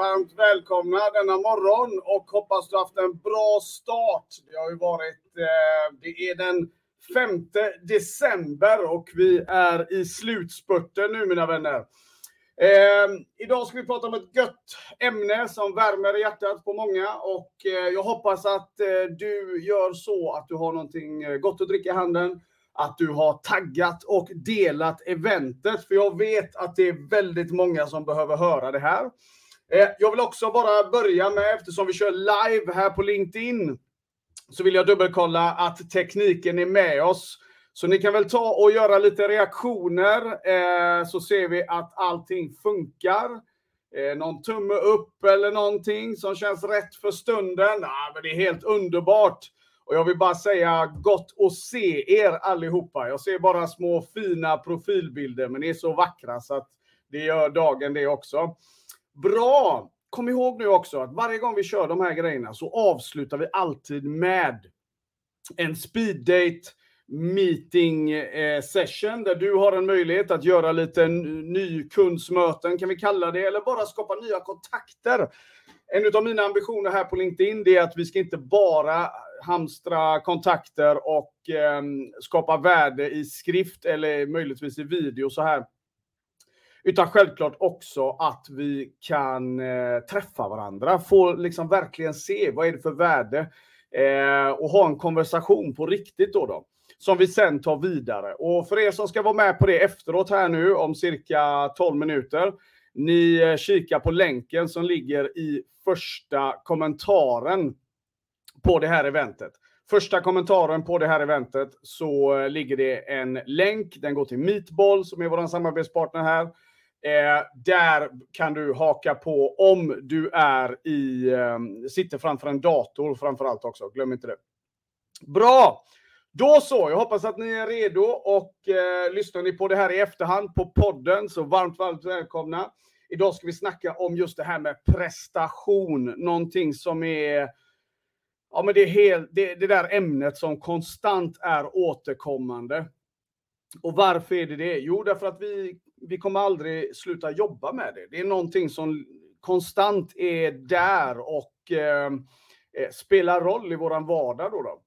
Varmt välkomna denna morgon och hoppas du haft en bra start. Det har ju varit, eh, det är den 5 december och vi är i slutspurten nu mina vänner. Eh, idag ska vi prata om ett gött ämne som värmer i hjärtat på många och eh, jag hoppas att eh, du gör så att du har någonting eh, gott att dricka i handen att du har taggat och delat eventet. För jag vet att det är väldigt många som behöver höra det här. Eh, jag vill också bara börja med, eftersom vi kör live här på LinkedIn, så vill jag dubbelkolla att tekniken är med oss. Så ni kan väl ta och göra lite reaktioner, eh, så ser vi att allting funkar. Eh, någon tumme upp eller någonting som känns rätt för stunden. Ah, men det är helt underbart. Och jag vill bara säga gott att se er allihopa. Jag ser bara små fina profilbilder, men ni är så vackra så att det gör dagen det också. Bra! Kom ihåg nu också att varje gång vi kör de här grejerna så avslutar vi alltid med en speeddate meeting eh, session där du har en möjlighet att göra lite nykundsmöten kan vi kalla det, eller bara skapa nya kontakter. En av mina ambitioner här på LinkedIn det är att vi ska inte bara hamstra kontakter och ehm, skapa värde i skrift eller möjligtvis i video så här. Utan självklart också att vi kan eh, träffa varandra, få liksom verkligen se vad är det för värde eh, och ha en konversation på riktigt då, då som vi sen tar vidare. Och för er som ska vara med på det efteråt här nu om cirka 12 minuter, ni eh, kikar på länken som ligger i första kommentaren på det här eventet. Första kommentaren på det här eventet så eh, ligger det en länk. Den går till Meetball som är vår samarbetspartner här. Eh, där kan du haka på om du är i, eh, sitter framför en dator framför allt också. Glöm inte det. Bra! Då så, jag hoppas att ni är redo och eh, lyssnar ni på det här i efterhand på podden så varmt, varmt välkomna. Idag ska vi snacka om just det här med prestation, någonting som är Ja, men det är helt, det, det där ämnet som konstant är återkommande. Och varför är det det? Jo, därför att vi, vi kommer aldrig sluta jobba med det. Det är någonting som konstant är där och eh, eh, spelar roll i våran vardag. Då, då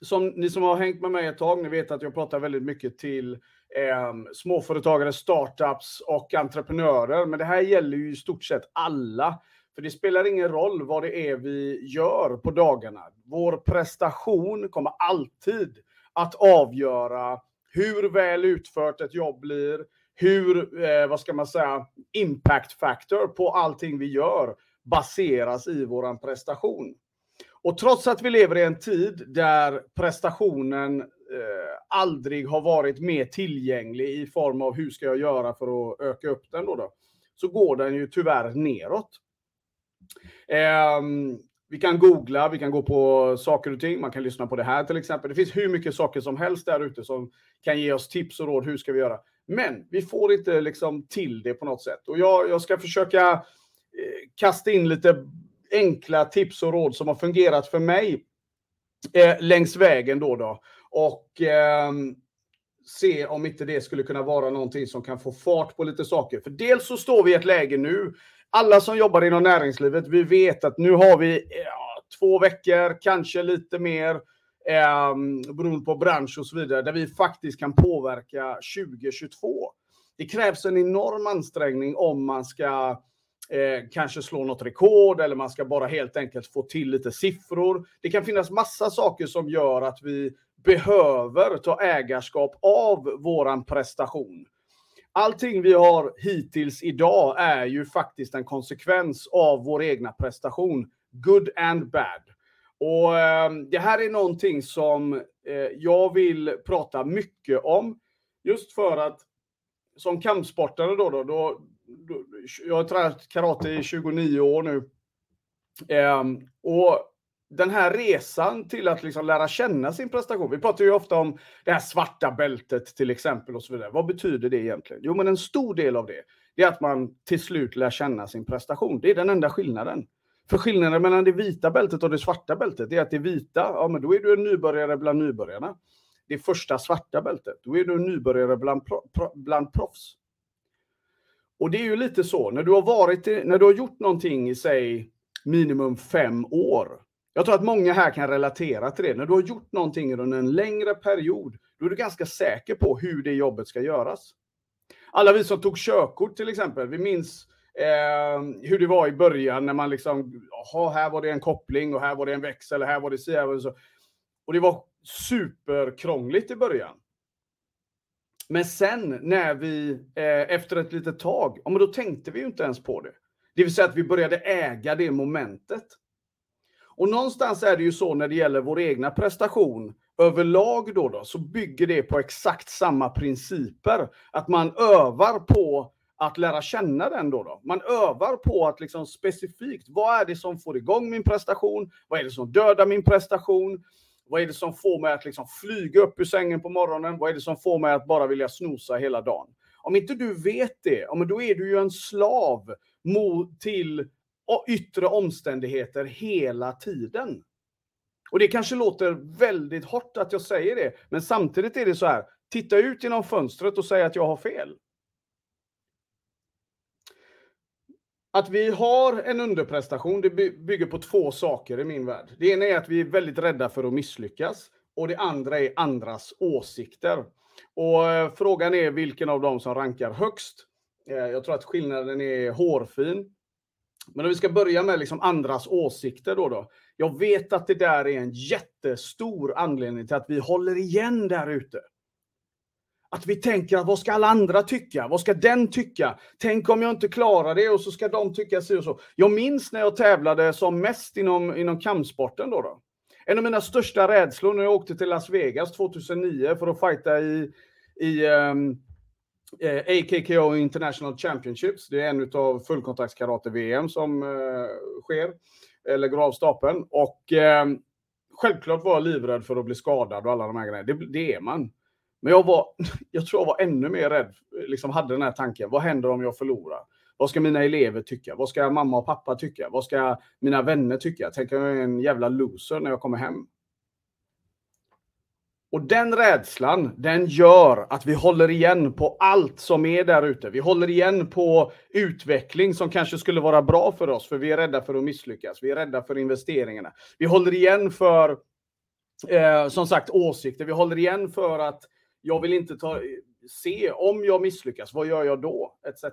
Som ni som har hängt med mig ett tag, ni vet att jag pratar väldigt mycket till eh, småföretagare, startups och entreprenörer. Men det här gäller ju i stort sett alla. För det spelar ingen roll vad det är vi gör på dagarna. Vår prestation kommer alltid att avgöra hur väl utfört ett jobb blir, hur, eh, vad ska man säga, impact factor på allting vi gör baseras i våran prestation. Och trots att vi lever i en tid där prestationen eh, aldrig har varit mer tillgänglig i form av hur ska jag göra för att öka upp den då, då så går den ju tyvärr neråt. Eh, vi kan googla, vi kan gå på saker och ting, man kan lyssna på det här till exempel. Det finns hur mycket saker som helst där ute som kan ge oss tips och råd, hur ska vi göra? Men vi får inte liksom till det på något sätt. Och jag, jag ska försöka eh, kasta in lite enkla tips och råd som har fungerat för mig eh, längs vägen då. då. Och eh, se om inte det skulle kunna vara någonting som kan få fart på lite saker. För dels så står vi i ett läge nu alla som jobbar inom näringslivet, vi vet att nu har vi ja, två veckor, kanske lite mer, eh, beroende på bransch och så vidare, där vi faktiskt kan påverka 2022. Det krävs en enorm ansträngning om man ska eh, kanske slå något rekord eller man ska bara helt enkelt få till lite siffror. Det kan finnas massa saker som gör att vi behöver ta ägarskap av våran prestation allting vi har hittills idag är ju faktiskt en konsekvens av vår egna prestation. Good and bad. Och eh, det här är någonting som eh, jag vill prata mycket om. Just för att som kampsportare då, då, då, då jag har tränat karate i 29 år nu. Eh, och den här resan till att liksom lära känna sin prestation. Vi pratar ju ofta om det här svarta bältet till exempel och så vidare. Vad betyder det egentligen? Jo, men en stor del av det, det är att man till slut lär känna sin prestation. Det är den enda skillnaden. För skillnaden mellan det vita bältet och det svarta bältet är att det vita, ja men då är du en nybörjare bland nybörjarna. Det första svarta bältet, då är du en nybörjare bland, pro, pro, bland proffs. Och det är ju lite så, när du har varit, när du har gjort någonting i, säg, minimum fem år. Jag tror att många här kan relatera till det. När du har gjort någonting under en längre period, då är du ganska säker på hur det jobbet ska göras. Alla vi som tog körkort till exempel, vi minns eh, hur det var i början när man liksom, jaha, här var det en koppling och här var det en växel, här var det så, här var det så. Och det var superkrångligt i början. Men sen när vi, eh, efter ett litet tag, ja, men då tänkte vi ju inte ens på det. Det vill säga att vi började äga det momentet. Och någonstans är det ju så när det gäller vår egna prestation överlag då, då så bygger det på exakt samma principer. Att man övar på att lära känna den då. då. Man övar på att liksom specifikt, vad är det som får igång min prestation? Vad är det som dödar min prestation? Vad är det som får mig att liksom flyga upp ur sängen på morgonen? Vad är det som får mig att bara vilja snosa hela dagen? Om inte du vet det, ja, men då är du ju en slav mot, till yttre omständigheter hela tiden. Och det kanske låter väldigt hårt att jag säger det, men samtidigt är det så här, titta ut genom fönstret och säg att jag har fel. Att vi har en underprestation, det bygger på två saker i min värld. Det ena är att vi är väldigt rädda för att misslyckas och det andra är andras åsikter. Och eh, frågan är vilken av dem som rankar högst. Eh, jag tror att skillnaden är hårfin. Men om vi ska börja med liksom andras åsikter då, då. Jag vet att det där är en jättestor anledning till att vi håller igen där ute. Att vi tänker vad ska alla andra tycka? Vad ska den tycka? Tänk om jag inte klarar det och så ska de tycka så och så. Jag minns när jag tävlade som mest inom, inom kampsporten då, då. En av mina största rädslor när jag åkte till Las Vegas 2009 för att fighta i, i um, eh, AKKO International Championships. Det är en av fullkontaktskarate-VM som eh, sker, eller går av stapeln. Och eh, självklart var jag livrädd för att bli skadad och alla de här grejerna. Det, det är man. Men jag var, jag tror jag var ännu mer rädd, liksom hade den här tanken, vad händer om jag förlorar? Vad ska mina elever tycka? Vad ska mamma och pappa tycka? Vad ska mina vänner tycka? Tänk om jag är en jävla loser när jag kommer hem. Och den rädslan, den gör att vi håller igen på allt som är där ute. Vi håller igen på utveckling som kanske skulle vara bra för oss, för vi är rädda för att misslyckas. Vi är rädda för investeringarna. Vi håller igen för, eh, som sagt, åsikter. Vi håller igen för att jag vill inte ta, se om jag misslyckas, vad gör jag då? Etc.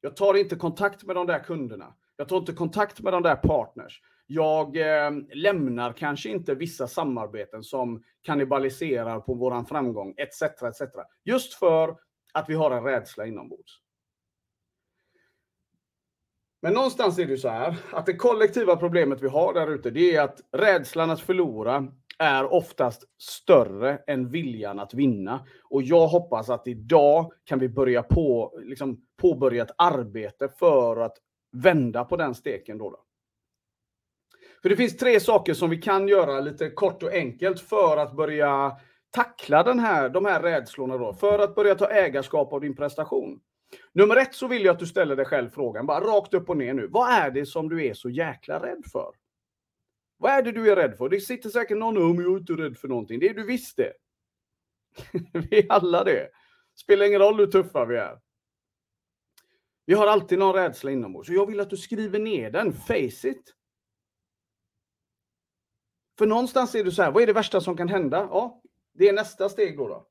Jag tar inte kontakt med de där kunderna. Jag tar inte kontakt med de där partners. Jag eh, lämnar kanske inte vissa samarbeten som kannibaliserar på våran framgång, etc. etc. Just för att vi har en rädsla inombords. Men någonstans är det så här att det kollektiva problemet vi har där ute, det är att rädslan att förlora är oftast större än viljan att vinna. Och jag hoppas att idag kan vi börja på, liksom, påbörja ett arbete för att vända på den steken. Då, då. För det finns tre saker som vi kan göra lite kort och enkelt för att börja tackla den här, de här rädslorna. Då, för att börja ta ägarskap av din prestation. Nummer ett så vill jag att du ställer dig själv frågan, bara rakt upp och ner nu. Vad är det som du är så jäkla rädd för? Vad är det du är rädd för? Det sitter säkert någon om jag är inte rädd för någonting. Det är du visst det. vi är alla det. Spelar ingen roll hur tuffa vi är. Vi har alltid någon rädsla inombords. Så jag vill att du skriver ner den. Face it. För någonstans är du så här, vad är det värsta som kan hända? Ja, det är nästa steg då. då.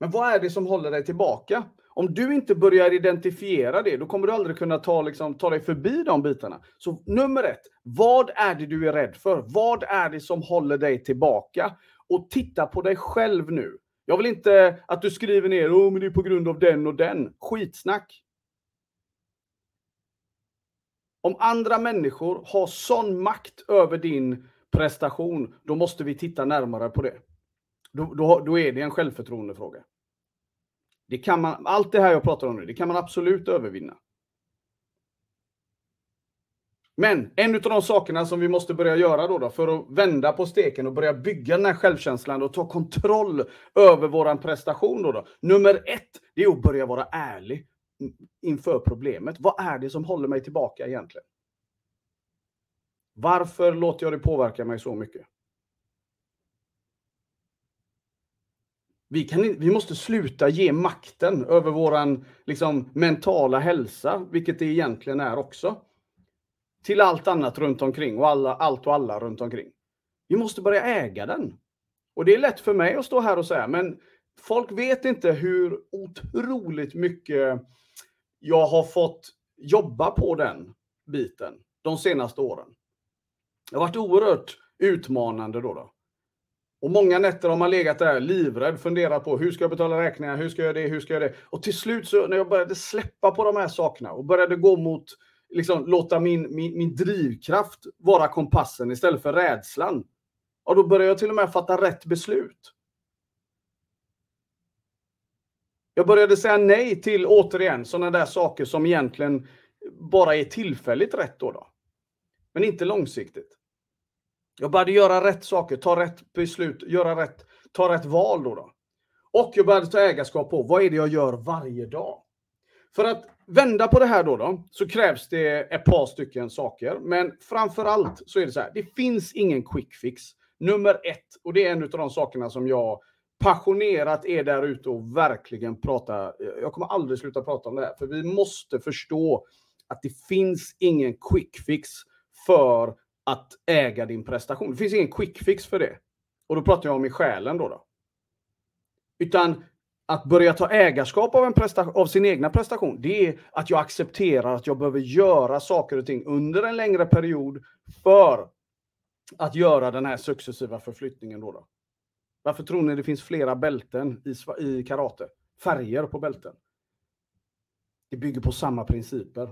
Men vad är det som håller dig tillbaka? Om du inte börjar identifiera det, då kommer du aldrig kunna ta, liksom, ta dig förbi de bitarna. Så nummer ett, vad är det du är rädd för? Vad är det som håller dig tillbaka? Och titta på dig själv nu. Jag vill inte att du skriver ner, oh, men det är på grund av den och den. Skitsnack. Om andra människor har sån makt över din prestation, då måste vi titta närmare på det. Då, då, då är det en självförtroendefråga. Det kan man, allt det här jag pratar om nu, det kan man absolut övervinna. Men en av de sakerna som vi måste börja göra då, då, för att vända på steken och börja bygga den här självkänslan och ta kontroll över våran prestation då, då. Nummer ett, det är att börja vara ärlig inför problemet. Vad är det som håller mig tillbaka egentligen? Varför låter jag det påverka mig så mycket? Vi, kan, vi måste sluta ge makten över vår liksom, mentala hälsa, vilket det egentligen är också. Till allt annat runt omkring och alla, allt och alla runt omkring. Vi måste börja äga den. Och det är lätt för mig att stå här och säga, men folk vet inte hur otroligt mycket jag har fått jobba på den biten de senaste åren. Det har varit oerhört utmanande då. då. Och många nätter har man legat där livrädd, funderat på hur ska jag betala räkningar, hur ska jag göra det, hur ska jag göra det? Och till slut så när jag började släppa på de här sakerna och började gå mot, liksom låta min, min, min drivkraft vara kompassen istället för rädslan. Och då började jag till och med fatta rätt beslut. Jag började säga nej till, återigen, sådana där saker som egentligen bara är tillfälligt rätt då. då. Men inte långsiktigt. Jag började göra rätt saker, ta rätt beslut, göra rätt, ta rätt val då. då. Och jag började ta ägarskap på vad är det jag gör varje dag. För att vända på det här då, då så krävs det ett par stycken saker. Men framför allt så är det så här, det finns ingen quick fix. Nummer ett, och det är en av de sakerna som jag passionerat är där ute och verkligen pratar, Jag kommer aldrig sluta prata om det här, för vi måste förstå att det finns ingen quick fix för att äga din prestation. Det finns ingen quick fix för det. Och då pratar jag om i själen då. då. Utan att börja ta ägarskap av, en av sin egna prestation, det är att jag accepterar att jag behöver göra saker och ting under en längre period för att göra den här successiva förflyttningen. Då, då. Varför tror ni det finns flera bälten i, i karate? Färger på bälten. Det bygger på samma principer.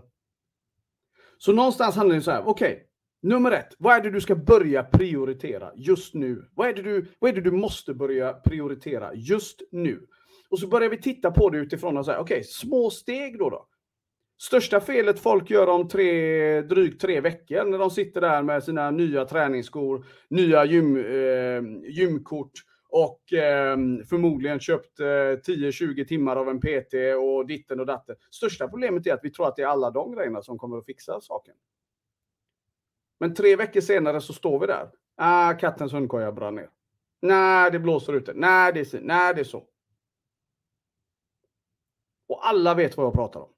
Så någonstans handlar det så här, okej, okay, nummer ett, vad är det du ska börja prioritera just nu? Vad är det du, vad är det du måste börja prioritera just nu? Och så börjar vi titta på det utifrån och säga, okej, okay, små steg då då. Största felet folk gör om tre, drygt tre veckor när de sitter där med sina nya träningsskor, nya gym, eh, gymkort och eh, förmodligen köpt eh, 10-20 timmar av en PT och ditten och datten. Största problemet är att vi tror att det är alla de grejerna som kommer att fixa saken. Men tre veckor senare så står vi där. Ah, kattens hundkoja brann ner. Nej, det blåser ute. Nej, det är så. Nej, det är så. Och alla vet vad jag pratar om.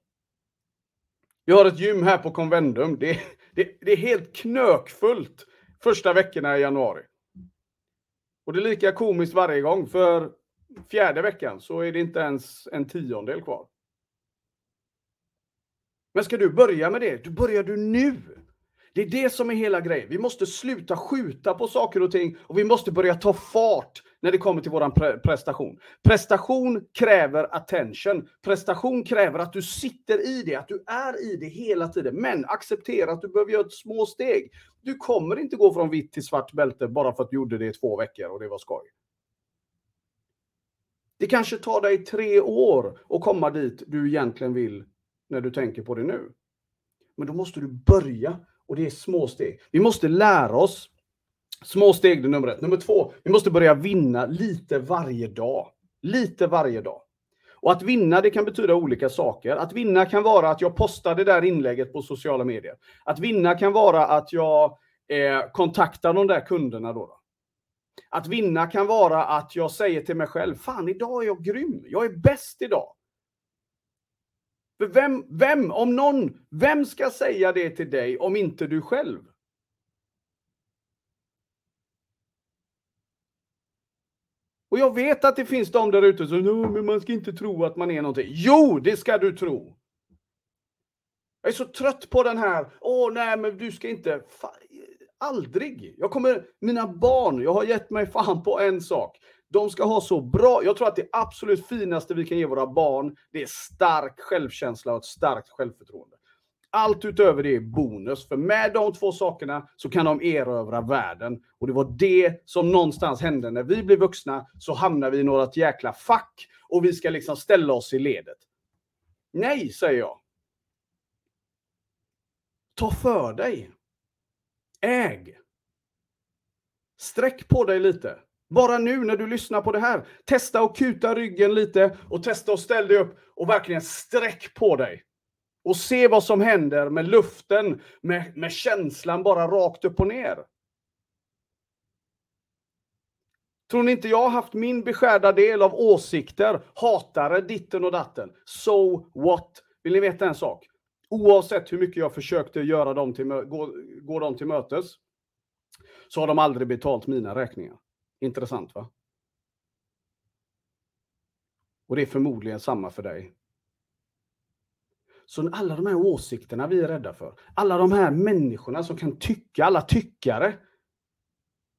Vi har ett gym här på Convendum. Det, det, det är helt knökfullt första veckorna i januari. Och det är lika komiskt varje gång, för fjärde veckan så är det inte ens en tiondel kvar. Men ska du börja med det, då börjar du nu. Det är det som är hela grejen. Vi måste sluta skjuta på saker och ting och vi måste börja ta fart när det kommer till våran pre prestation. Prestation kräver attention. Prestation kräver att du sitter i det, att du är i det hela tiden. Men acceptera att du behöver göra ett små steg. Du kommer inte gå från vitt till svart bälte bara för att du gjorde det i två veckor och det var skoj. Det kanske tar dig tre år att komma dit du egentligen vill när du tänker på det nu. Men då måste du börja och det är små steg. Vi måste lära oss Små steg är nummer ett. Nummer två, vi måste börja vinna lite varje dag. Lite varje dag. Och att vinna, det kan betyda olika saker. Att vinna kan vara att jag postar det där inlägget på sociala medier. Att vinna kan vara att jag eh, kontaktar de där kunderna då, då. Att vinna kan vara att jag säger till mig själv, fan idag är jag grym, jag är bäst idag. För vem, vem, om någon, vem ska säga det till dig om inte du själv? Och jag vet att det finns de där ute som säger men man ska inte tro att man är någonting. Jo, det ska du tro. Jag är så trött på den här, åh nej men du ska inte, aldrig. Jag kommer, mina barn, jag har gett mig fan på en sak. De ska ha så bra, jag tror att det absolut finaste vi kan ge våra barn, det är stark självkänsla och ett starkt självförtroende. Allt utöver det är bonus, för med de två sakerna så kan de erövra världen. Och det var det som någonstans hände när vi blev vuxna, så hamnar vi i något jäkla fack och vi ska liksom ställa oss i ledet. Nej, säger jag. Ta för dig. Äg. Sträck på dig lite. Bara nu när du lyssnar på det här. Testa att kuta ryggen lite och testa att ställa dig upp och verkligen sträck på dig. Och se vad som händer med luften, med, med känslan bara rakt upp och ner. Tror ni inte jag har haft min beskärda del av åsikter, hatare, ditten och datten? So what? Vill ni veta en sak? Oavsett hur mycket jag försökte göra dem till, gå, gå dem till mötes, så har de aldrig betalt mina räkningar. Intressant va? Och det är förmodligen samma för dig. Så alla de här åsikterna vi är rädda för, alla de här människorna som kan tycka, alla tyckare,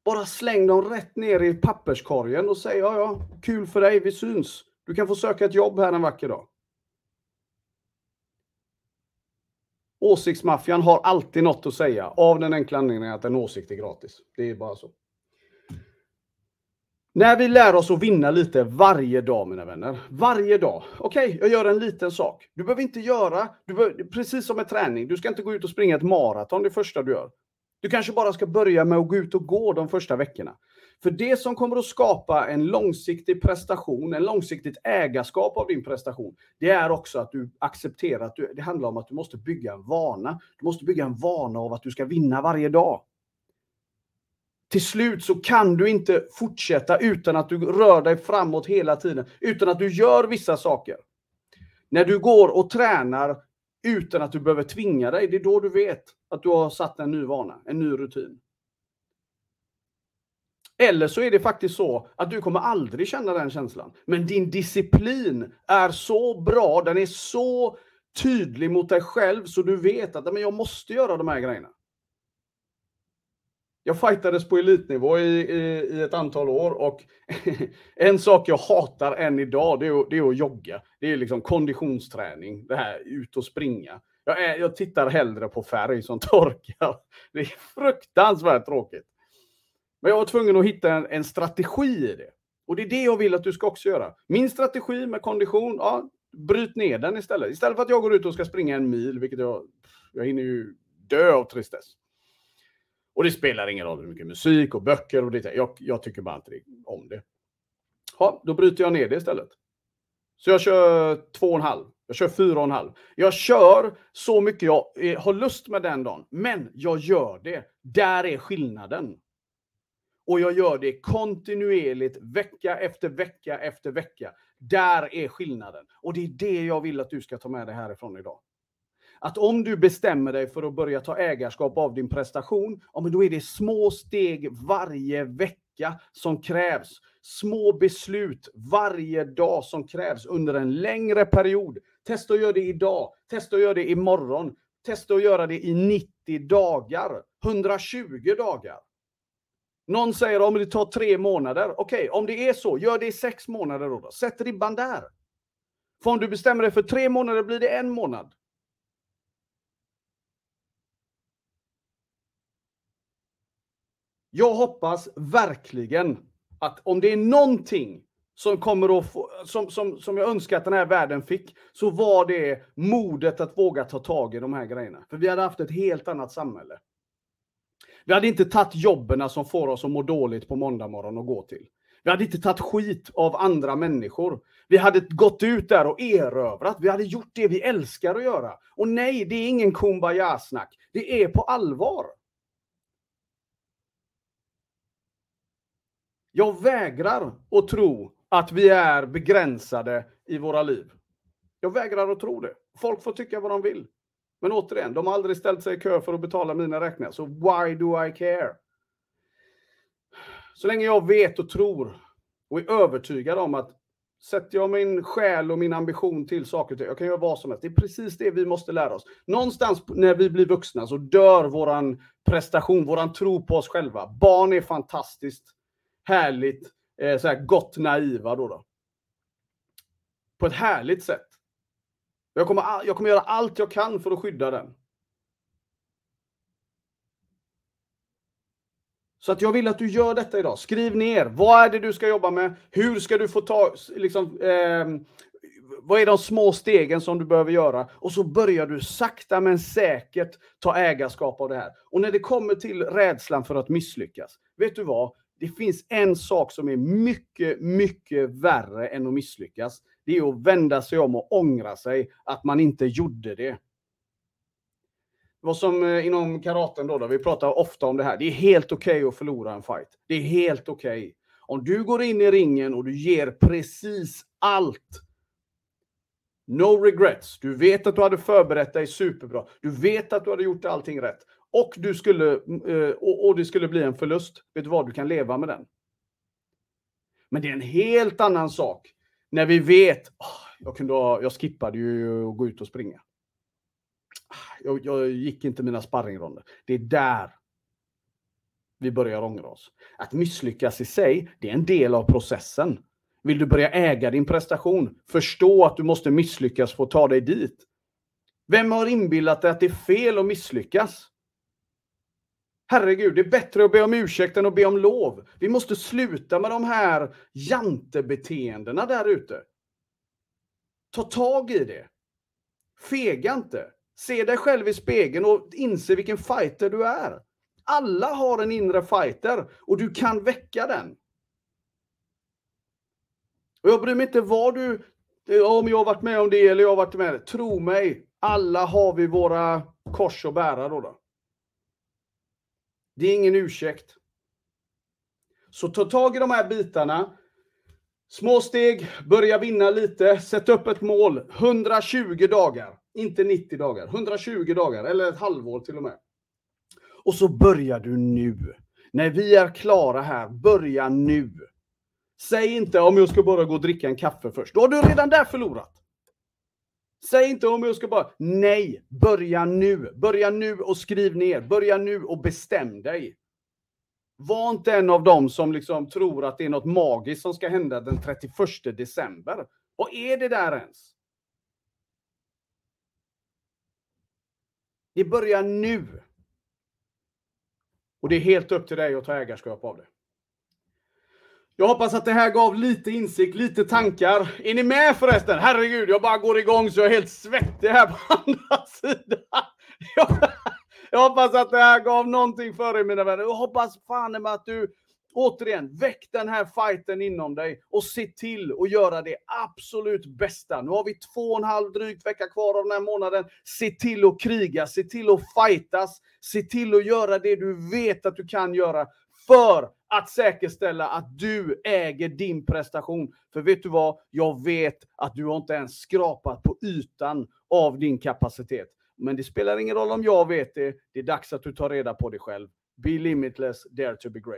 bara släng dem rätt ner i papperskorgen och säg ja, ja, kul för dig, vi syns. Du kan få söka ett jobb här en vacker dag. Åsiktsmaffian har alltid något att säga av den enkla anledningen att en åsikt är gratis. Det är bara så. När vi lär oss att vinna lite varje dag, mina vänner. Varje dag. Okej, okay, jag gör en liten sak. Du behöver inte göra, du behöver, precis som med träning, du ska inte gå ut och springa ett maraton det första du gör. Du kanske bara ska börja med att gå ut och gå de första veckorna. För det som kommer att skapa en långsiktig prestation, en långsiktigt ägarskap av din prestation, det är också att du accepterar att du, det handlar om att du måste bygga en vana. Du måste bygga en vana av att du ska vinna varje dag. Till slut så kan du inte fortsätta utan att du rör dig framåt hela tiden, utan att du gör vissa saker. När du går och tränar utan att du behöver tvinga dig, det är då du vet att du har satt en ny vana, en ny rutin. Eller så är det faktiskt så att du kommer aldrig känna den känslan. Men din disciplin är så bra, den är så tydlig mot dig själv så du vet att men jag måste göra de här grejerna. Jag fightades på elitnivå i, i, i ett antal år och en sak jag hatar än idag, det är, att, det är att jogga. Det är liksom konditionsträning, det här ut och springa. Jag, är, jag tittar hellre på färg som torkar. Det är fruktansvärt tråkigt. Men jag var tvungen att hitta en, en strategi i det. Och det är det jag vill att du ska också göra. Min strategi med kondition, ja, bryt ner den istället. Istället för att jag går ut och ska springa en mil, vilket jag, jag hinner ju dö av tristess. Och det spelar ingen roll hur mycket musik och böcker och det. Jag, jag tycker bara inte om det. Ja, då bryter jag ner det istället. Så jag kör två och en halv. Jag kör fyra och en halv. Jag kör så mycket jag eh, har lust med den dagen. Men jag gör det. Där är skillnaden. Och jag gör det kontinuerligt vecka efter vecka efter vecka. Där är skillnaden. Och det är det jag vill att du ska ta med dig härifrån idag att om du bestämmer dig för att börja ta ägarskap av din prestation, ja, men då är det små steg varje vecka som krävs. Små beslut varje dag som krävs under en längre period. Testa att göra det idag, testa att göra det imorgon, testa att göra det i 90 dagar, 120 dagar. Någon säger om det tar tre månader. Okej, okay, om det är så, gör det i sex månader då. Sätt ribban där. För om du bestämmer dig för tre månader blir det en månad. Jag hoppas verkligen att om det är någonting som kommer att få, som, som, som jag önskar att den här världen fick, så var det modet att våga ta tag i de här grejerna. För vi hade haft ett helt annat samhälle. Vi hade inte tagit jobben som får oss att må dåligt på måndag morgon och gå till. Vi hade inte tagit skit av andra människor. Vi hade gått ut där och erövrat. Vi hade gjort det vi älskar att göra. Och nej, det är ingen kumbaya-snack. Det är på allvar. Jag vägrar att tro att vi är begränsade i våra liv. Jag vägrar att tro det. Folk får tycka vad de vill. Men återigen, de har aldrig ställt sig i kö för att betala mina räkningar, så why do I care? Så länge jag vet och tror och är övertygad om att sätter jag min själ och min ambition till saker och ting, jag kan göra vad som helst. Det är precis det vi måste lära oss. Någonstans när vi blir vuxna så dör våran prestation, våran tro på oss själva. Barn är fantastiskt härligt, eh, så här gott naiva då, då. På ett härligt sätt. Jag kommer, jag kommer göra allt jag kan för att skydda den. Så att jag vill att du gör detta idag. Skriv ner. Vad är det du ska jobba med? Hur ska du få ta, liksom, eh, vad är de små stegen som du behöver göra? Och så börjar du sakta men säkert ta ägarskap av det här. Och när det kommer till rädslan för att misslyckas, vet du vad? Det finns en sak som är mycket, mycket värre än att misslyckas. Det är att vända sig om och ångra sig att man inte gjorde det. Vad som eh, inom karaten då, då, vi pratar ofta om det här. Det är helt okej okay att förlora en fight. Det är helt okej. Okay. Om du går in i ringen och du ger precis allt. No regrets. Du vet att du hade förberett dig superbra. Du vet att du hade gjort allting rätt. Och, du skulle, eh, och, och, det skulle bli en förlust. Vet du vad? Du kan leva med den. Men det är en helt annan sak när vi vet, oh, jag, kunde ha, jag skippade ju att gå ut och springa. Ah, jag, jag gick inte mina sparringronder. Det är där vi börjar ångra oss. Att misslyckas i sig, det är en del av processen. Vill du börja äga din prestation, förstå att du måste misslyckas för att ta dig dit. Vem har inbillat dig att det är fel att misslyckas? Herregud, det är bättre att be om ursäkt än att be om lov. Vi måste sluta med de här jantebeteendena där ute. Ta tag i det. Fega inte. Se dig själv i spegeln och inse vilken fighter du är. Alla har en inre fighter och du kan väcka den. Och jag bryr mig inte vad du, om jag har varit med om det eller jag har varit med det. Tro mig, alla har vi våra kors att bära då. då. Det är ingen ursäkt. Så ta tag i de här bitarna. Små steg, börja vinna lite, sätt upp ett mål. 120 dagar, inte 90 dagar. 120 dagar, eller ett halvår till och med. Och så börjar du nu. När vi är klara här, börja nu. Säg inte om jag ska bara gå och dricka en kaffe först. Då har du redan där förlorat. Säg inte om jag ska bara, nej, börja nu. Börja nu och skriv ner. Börja nu och bestäm dig. Var inte en av dem som liksom tror att det är något magiskt som ska hända den 31 december. Vad är det där ens? Det börjar nu. Och det är helt upp till dig att ta ägarskap av det. Jag hoppas att det här gav lite insikt, lite tankar. Är ni med förresten? Herregud, jag bara går igång så jag är helt svettig här på andra sidan. Jag, jag hoppas att det här gav någonting för er mina vänner. Jag hoppas fan med att du återigen, väck den här fighten inom dig och se till att göra det absolut bästa. Nu har vi två och en halv drygt vecka kvar av den här månaden. Se till att kriga, se till att fightas, se till att göra det du vet att du kan göra för att säkerställa att du äger din prestation. För vet du vad? Jag vet att du har inte ens skrapat på ytan av din kapacitet. Men det spelar ingen roll om jag vet det. Det är dags att du tar reda på det själv. Be limitless, dare to be great.